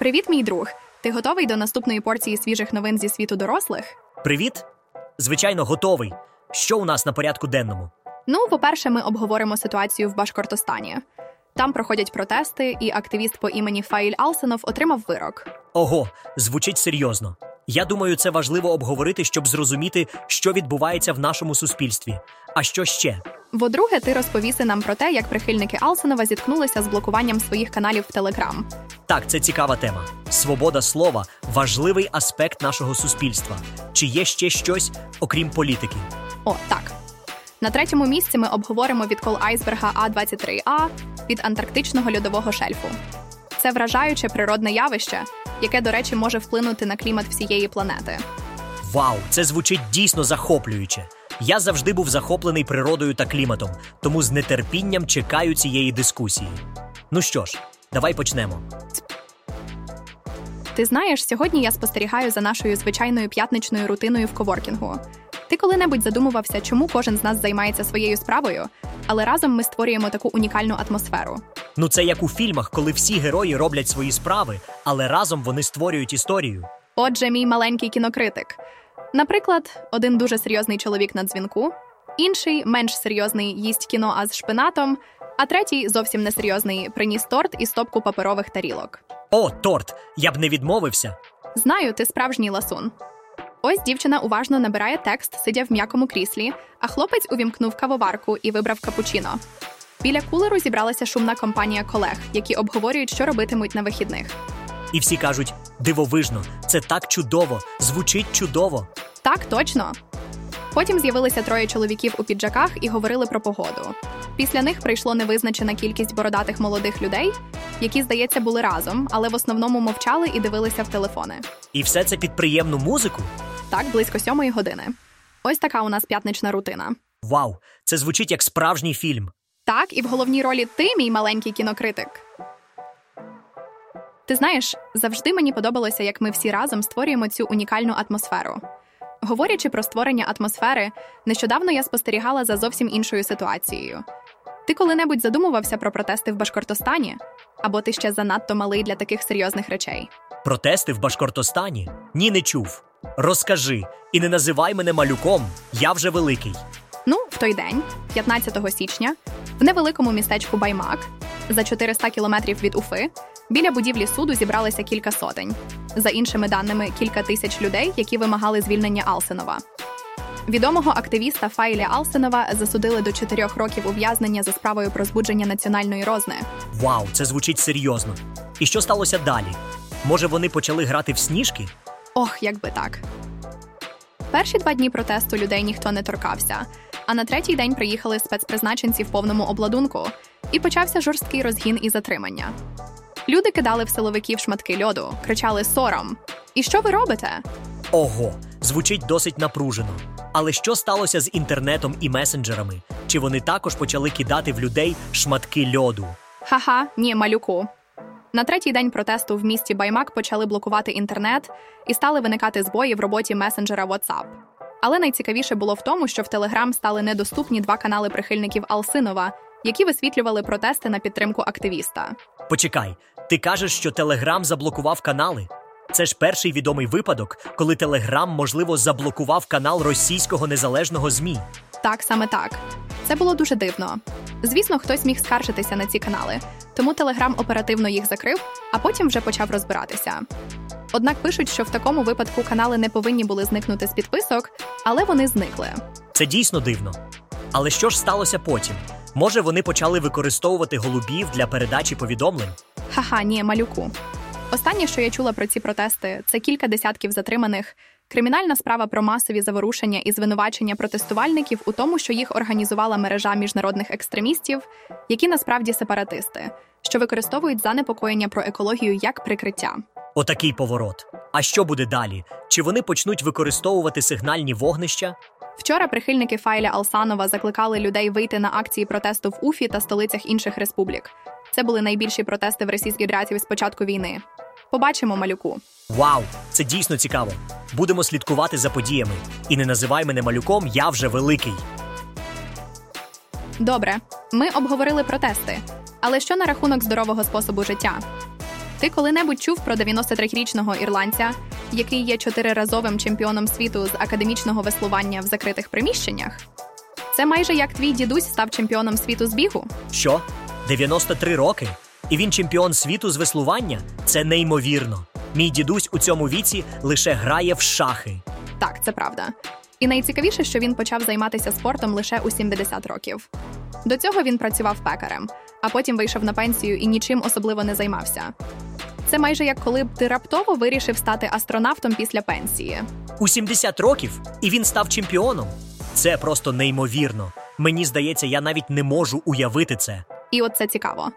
Привіт, мій друг. Ти готовий до наступної порції свіжих новин зі світу дорослих? Привіт! Звичайно, готовий. Що у нас на порядку денному? Ну, по-перше, ми обговоримо ситуацію в Башкортостані. Там проходять протести, і активіст по імені Фаїль Алсенов отримав вирок. Ого, звучить серйозно. Я думаю, це важливо обговорити, щоб зрозуміти, що відбувається в нашому суспільстві. А що ще? По-друге, ти розповіси нам про те, як прихильники Алсенова зіткнулися з блокуванням своїх каналів в Телеграм. Так, це цікава тема. Свобода слова важливий аспект нашого суспільства. Чи є ще щось, окрім політики? О, так. На третьому місці ми обговоримо відкол айсберга А-23А від антарктичного льодового шельфу. Це вражаюче природне явище, яке, до речі, може вплинути на клімат всієї планети. Вау, це звучить дійсно захоплююче. Я завжди був захоплений природою та кліматом, тому з нетерпінням чекаю цієї дискусії. Ну що ж, давай почнемо. Ти знаєш, сьогодні я спостерігаю за нашою звичайною п'ятничною рутиною в коворкінгу. Ти коли-небудь задумувався, чому кожен з нас займається своєю справою, але разом ми створюємо таку унікальну атмосферу. Ну, це як у фільмах, коли всі герої роблять свої справи, але разом вони створюють історію. Отже, мій маленький кінокритик. Наприклад, один дуже серйозний чоловік на дзвінку, інший менш серйозний їсть кіно а з шпинатом, а третій зовсім несерйозний приніс торт і стопку паперових тарілок. О, торт! Я б не відмовився. Знаю, ти справжній ласун. Ось дівчина уважно набирає текст, сидя в м'якому кріслі, а хлопець увімкнув кавоварку і вибрав капучино. Біля кулеру зібралася шумна компанія колег, які обговорюють, що робитимуть на вихідних. І всі кажуть: дивовижно, це так чудово, звучить чудово. Так, точно. Потім з'явилися троє чоловіків у піджаках і говорили про погоду. Після них прийшло невизначена кількість бородатих молодих людей, які, здається, були разом, але в основному мовчали і дивилися в телефони. І все це під приємну музику. Так, близько сьомої години. Ось така у нас п'ятнична рутина. Вау, це звучить як справжній фільм. Так, і в головній ролі ти, мій маленький кінокритик. Ти знаєш, завжди мені подобалося, як ми всі разом створюємо цю унікальну атмосферу. Говорячи про створення атмосфери, нещодавно я спостерігала за зовсім іншою ситуацією. Ти коли-небудь задумувався про протести в Башкортостані? Або ти ще занадто малий для таких серйозних речей? Протести в Башкортостані? Ні, не чув. Розкажи і не називай мене малюком. Я вже великий. Ну, в той день, 15 січня, в невеликому містечку Баймак, за 400 кілометрів від Уфи, біля будівлі суду зібралися кілька сотень. За іншими даними, кілька тисяч людей, які вимагали звільнення Алсенова. Відомого активіста Файля Алсенова засудили до 4 років ув'язнення за справою про збудження національної розни. Вау, це звучить серйозно. І що сталося далі? Може, вони почали грати в сніжки? Ох, якби так. Перші два дні протесту людей ніхто не торкався. А на третій день приїхали спецпризначенці в повному обладунку, і почався жорсткий розгін і затримання. Люди кидали в силовиків шматки льоду, кричали сором. І що ви робите? Ого, звучить досить напружено. Але що сталося з інтернетом і месенджерами? Чи вони також почали кидати в людей шматки льоду? Ха-ха, ні, малюку. На третій день протесту в місті Баймак почали блокувати інтернет і стали виникати збої в роботі месенджера WhatsApp. Але найцікавіше було в тому, що в Телеграм стали недоступні два канали прихильників Алсинова, які висвітлювали протести на підтримку активіста. Почекай, ти кажеш, що Телеграм заблокував канали? Це ж перший відомий випадок, коли Телеграм, можливо, заблокував канал російського незалежного ЗМІ. Так, саме так. Це було дуже дивно. Звісно, хтось міг скаржитися на ці канали, тому Телеграм оперативно їх закрив, а потім вже почав розбиратися. Однак пишуть, що в такому випадку канали не повинні були зникнути з підписок, але вони зникли. Це дійсно дивно. Але що ж сталося потім? Може, вони почали використовувати голубів для передачі повідомлень? Ха-ха, ні, малюку. Останнє, що я чула про ці протести, це кілька десятків затриманих, кримінальна справа про масові заворушення і звинувачення протестувальників у тому, що їх організувала мережа міжнародних екстремістів, які насправді сепаратисти, що використовують занепокоєння про екологію як прикриття. Отакий поворот. А що буде далі? Чи вони почнуть використовувати сигнальні вогнища? Вчора прихильники Файля Алсанова закликали людей вийти на акції протесту в Уфі та столицях інших республік. Це були найбільші протести в Російській Федерації з початку війни. Побачимо малюку. Вау, це дійсно цікаво. Будемо слідкувати за подіями. І не називай мене малюком, я вже великий. Добре, ми обговорили протести. Але що на рахунок здорового способу життя? Ти коли-небудь чув про 93-річного ірландця, який є чотириразовим чемпіоном світу з академічного веслування в закритих приміщеннях? Це майже як твій дідусь став чемпіоном світу з бігу. Що? 93 роки? І він чемпіон світу з веслування? Це неймовірно. Мій дідусь у цьому віці лише грає в шахи. Так, це правда. І найцікавіше, що він почав займатися спортом лише у 70 років. До цього він працював пекарем, а потім вийшов на пенсію і нічим особливо не займався. Це майже як коли б ти раптово вирішив стати астронавтом після пенсії. У 70 років і він став чемпіоном. Це просто неймовірно. Мені здається, я навіть не можу уявити це. І от це цікаво.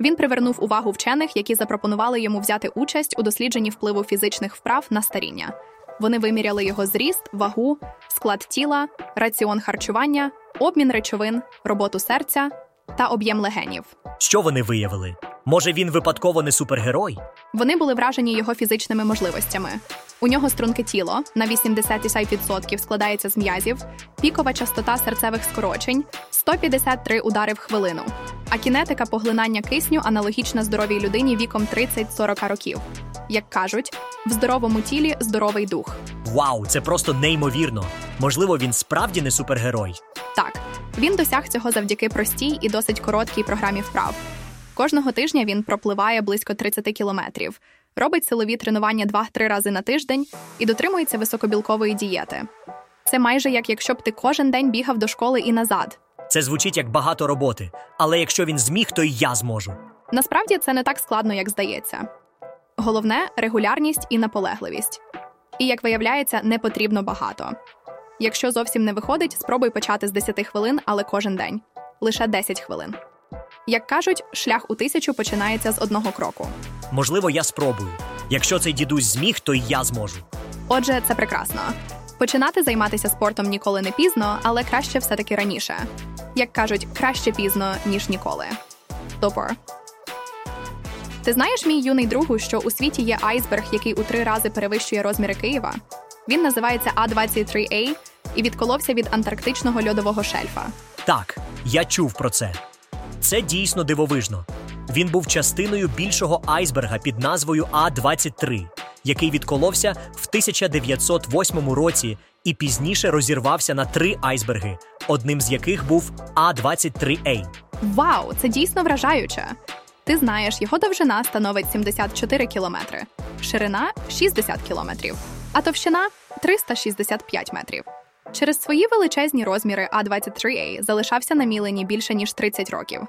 Він привернув увагу вчених, які запропонували йому взяти участь у дослідженні впливу фізичних вправ на старіння. Вони виміряли його зріст, вагу, склад тіла, раціон харчування, обмін речовин, роботу серця та об'єм легенів. Що вони виявили? Може, він випадково не супергерой? Вони були вражені його фізичними можливостями. У нього струнке тіло на 80% складається з м'язів, пікова частота серцевих скорочень 153 удари в хвилину, а кінетика поглинання кисню аналогічна здоровій людині віком 30-40 років. Як кажуть, в здоровому тілі здоровий дух. Вау, це просто неймовірно. Можливо, він справді не супергерой. Так, він досяг цього завдяки простій і досить короткій програмі вправ. Кожного тижня він пропливає близько 30 кілометрів, робить силові тренування 2-3 рази на тиждень і дотримується високобілкової дієти. Це майже як якщо б ти кожен день бігав до школи і назад. Це звучить як багато роботи, але якщо він зміг, то й я зможу. Насправді це не так складно, як здається. Головне регулярність і наполегливість. І як виявляється, не потрібно багато. Якщо зовсім не виходить, спробуй почати з 10 хвилин, але кожен день лише 10 хвилин. Як кажуть, шлях у тисячу починається з одного кроку. Можливо, я спробую. Якщо цей дідусь зміг, то й я зможу. Отже, це прекрасно. Починати займатися спортом ніколи не пізно, але краще все-таки раніше. Як кажуть, краще пізно, ніж ніколи. Топор. Ти знаєш, мій юний другу, що у світі є айсберг, який у три рази перевищує розміри Києва? Він називається А23А і відколовся від антарктичного льодового шельфа. Так, я чув про це. Це дійсно дивовижно. Він був частиною більшого айсберга під назвою А23, який відколовся в 1908 році і пізніше розірвався на три айсберги, одним з яких був А23А. Вау, це дійсно вражаюче. Ти знаєш, його довжина становить 74 кілометри, ширина 60 кілометрів, а товщина 365 метрів. Через свої величезні розміри А23А залишався на мілені більше ніж 30 років.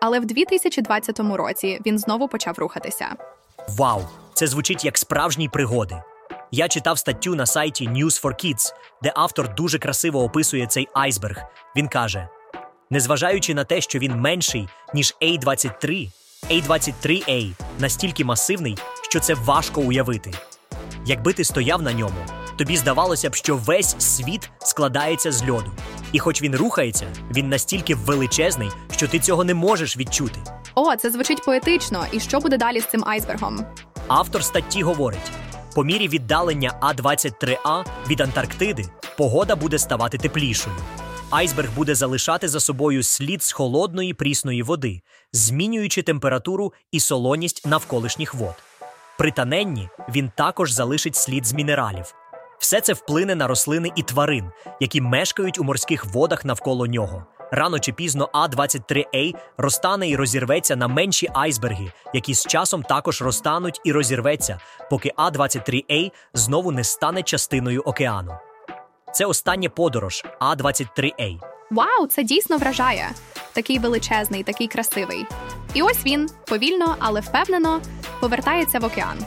Але в 2020 році він знову почав рухатися. Вау! Це звучить як справжні пригоди. Я читав статтю на сайті News for Kids, де автор дуже красиво описує цей айсберг. Він каже: незважаючи на те, що він менший, ніж A23, A23A настільки масивний, що це важко уявити. Якби ти стояв на ньому, тобі здавалося б, що весь світ складається з льоду. І хоч він рухається, він настільки величезний, що ти цього не можеш відчути. О, це звучить поетично. І що буде далі з цим айсбергом? Автор статті говорить: по мірі віддалення А23А від Антарктиди погода буде ставати теплішою. Айсберг буде залишати за собою слід з холодної прісної води, змінюючи температуру і солоність навколишніх вод. При таненні він також залишить слід з мінералів. Все це вплине на рослини і тварин, які мешкають у морських водах навколо нього. Рано чи пізно А23А розтане і розірветься на менші айсберги, які з часом також розтануть і розірветься, поки А23А знову не стане частиною океану. Це остання подорож А23А. Вау, це дійсно вражає. Такий величезний, такий красивий. І ось він повільно, але впевнено повертається в океан.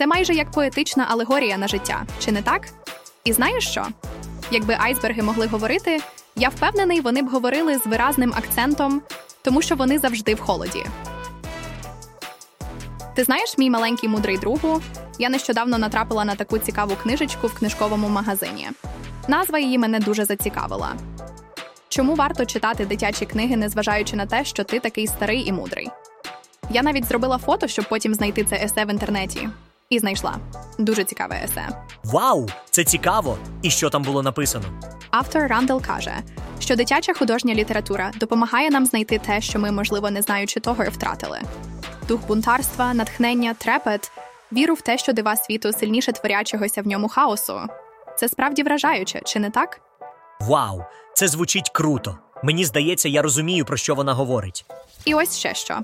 Це майже як поетична алегорія на життя, чи не так? І знаєш що? Якби айсберги могли говорити, я впевнений, вони б говорили з виразним акцентом, тому що вони завжди в холоді. Ти знаєш, мій маленький мудрий другу, я нещодавно натрапила на таку цікаву книжечку в книжковому магазині. Назва її мене дуже зацікавила. Чому варто читати дитячі книги, незважаючи на те, що ти такий старий і мудрий? Я навіть зробила фото, щоб потім знайти це есе в інтернеті. І знайшла дуже цікаве есе. Вау! Це цікаво! І що там було написано? Автор Рандел каже, що дитяча художня література допомагає нам знайти те, що ми, можливо, не знаючи того, і втратили. дух бунтарства, натхнення, трепет, віру в те, що дива світу сильніше творячогося в ньому хаосу. Це справді вражаюче, чи не так? Вау, це звучить круто. Мені здається, я розумію, про що вона говорить. І ось ще що.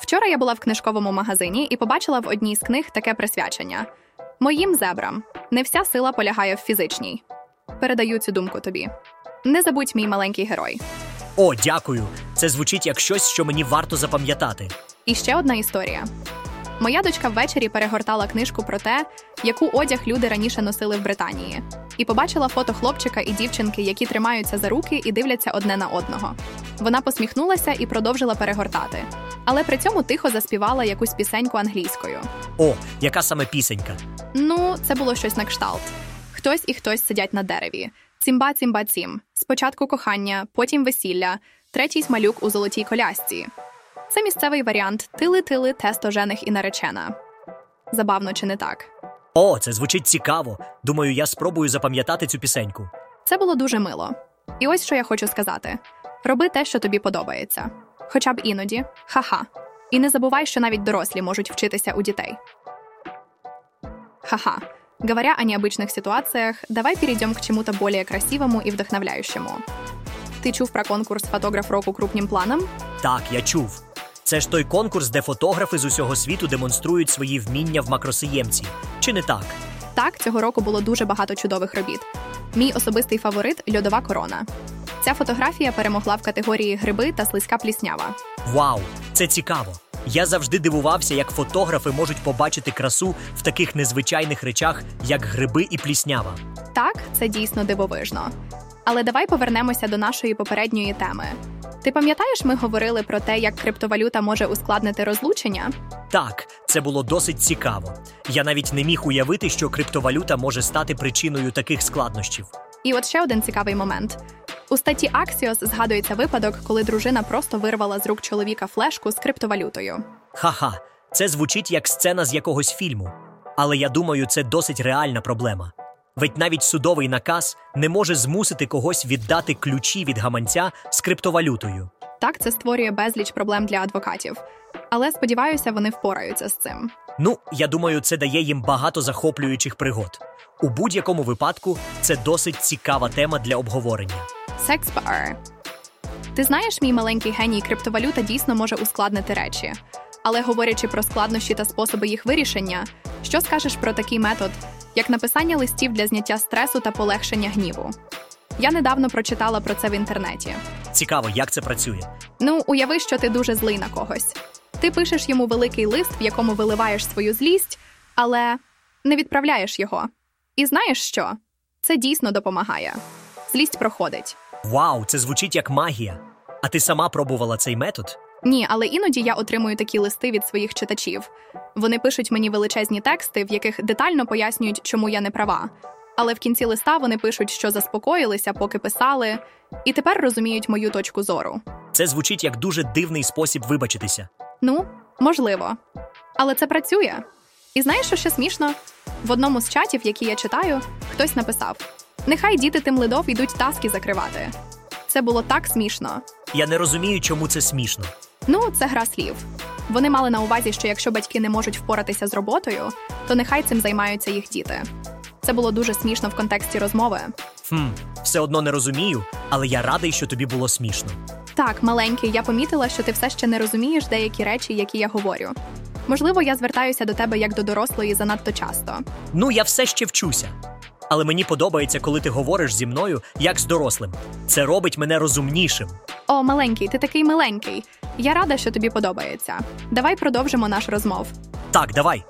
Вчора я була в книжковому магазині і побачила в одній з книг таке присвячення: Моїм зебрам не вся сила полягає в фізичній. Передаю цю думку тобі. Не забудь мій маленький герой. О, дякую. Це звучить як щось, що мені варто запам'ятати. І ще одна історія. Моя дочка ввечері перегортала книжку про те, яку одяг люди раніше носили в Британії, і побачила фото хлопчика і дівчинки, які тримаються за руки і дивляться одне на одного. Вона посміхнулася і продовжила перегортати, але при цьому тихо заспівала якусь пісеньку англійською. О, яка саме пісенька? Ну, це було щось на кшталт. Хтось і хтось сидять на дереві. Цімба, цімба, цім. Спочатку кохання, потім весілля, третій смалюк у золотій колясці. Це місцевий варіант тили-тили, тесто жених і наречена. Забавно чи не так? О, це звучить цікаво. Думаю, я спробую запам'ятати цю пісеньку. Це було дуже мило. І ось що я хочу сказати: роби те, що тобі подобається. Хоча б іноді, ха-ха. І не забувай, що навіть дорослі можуть вчитися у дітей. Ха-ха. Говоря о необычных ситуациях, давай перейдем к чему-то более красивому и вдохновляющему. Ты чув про конкурс «Фотограф року крупним планом»? Так, я чув. Це ж той конкурс, де фотографи з усього світу демонструють свої вміння в макросиємці. Чи не так? Так, цього року було дуже багато чудових робіт. Мій особистий фаворит льодова корона. Ця фотографія перемогла в категорії гриби та слизька пліснява. Вау, це цікаво. Я завжди дивувався, як фотографи можуть побачити красу в таких незвичайних речах, як гриби і пліснява. Так, це дійсно дивовижно. Але давай повернемося до нашої попередньої теми. Ти пам'ятаєш, ми говорили про те, як криптовалюта може ускладнити розлучення? Так, це було досить цікаво. Я навіть не міг уявити, що криптовалюта може стати причиною таких складнощів. І от ще один цікавий момент. У статті Axios згадується випадок, коли дружина просто вирвала з рук чоловіка флешку з криптовалютою. Ха-ха, це звучить як сцена з якогось фільму. Але я думаю, це досить реальна проблема. Ведь навіть судовий наказ не може змусити когось віддати ключі від гаманця з криптовалютою. Так, це створює безліч проблем для адвокатів. Але сподіваюся, вони впораються з цим. Ну, я думаю, це дає їм багато захоплюючих пригод. У будь-якому випадку це досить цікава тема для обговорення. Секс-бар. Ти знаєш, мій маленький геній, криптовалюта дійсно може ускладнити речі. Але говорячи про складнощі та способи їх вирішення, що скажеш про такий метод, як написання листів для зняття стресу та полегшення гніву? Я недавно прочитала про це в інтернеті. Цікаво, як це працює. Ну, уяви, що ти дуже злий на когось. Ти пишеш йому великий лист, в якому виливаєш свою злість, але не відправляєш його. І знаєш що? Це дійсно допомагає. Злість проходить. Вау, це звучить як магія. А ти сама пробувала цей метод? Ні, але іноді я отримую такі листи від своїх читачів. Вони пишуть мені величезні тексти, в яких детально пояснюють, чому я не права. Але в кінці листа вони пишуть, що заспокоїлися, поки писали, і тепер розуміють мою точку зору. Це звучить як дуже дивний спосіб вибачитися. Ну, можливо. Але це працює. І знаєш, що ще смішно? В одному з чатів, які я читаю, хтось написав: Нехай діти тим лидов ідуть таски закривати. Це було так смішно. Я не розумію, чому це смішно. Ну, це гра слів. Вони мали на увазі, що якщо батьки не можуть впоратися з роботою, то нехай цим займаються їх діти. Це було дуже смішно в контексті розмови. Хм, все одно не розумію, але я радий, що тобі було смішно. Так, маленький, я помітила, що ти все ще не розумієш деякі речі, які я говорю. Можливо, я звертаюся до тебе як до дорослої занадто часто. Ну, я все ще вчуся. Але мені подобається, коли ти говориш зі мною як з дорослим. Це робить мене розумнішим. О, маленький, ти такий миленький. Я рада, що тобі подобається. Давай продовжимо наш розмов. Так, давай.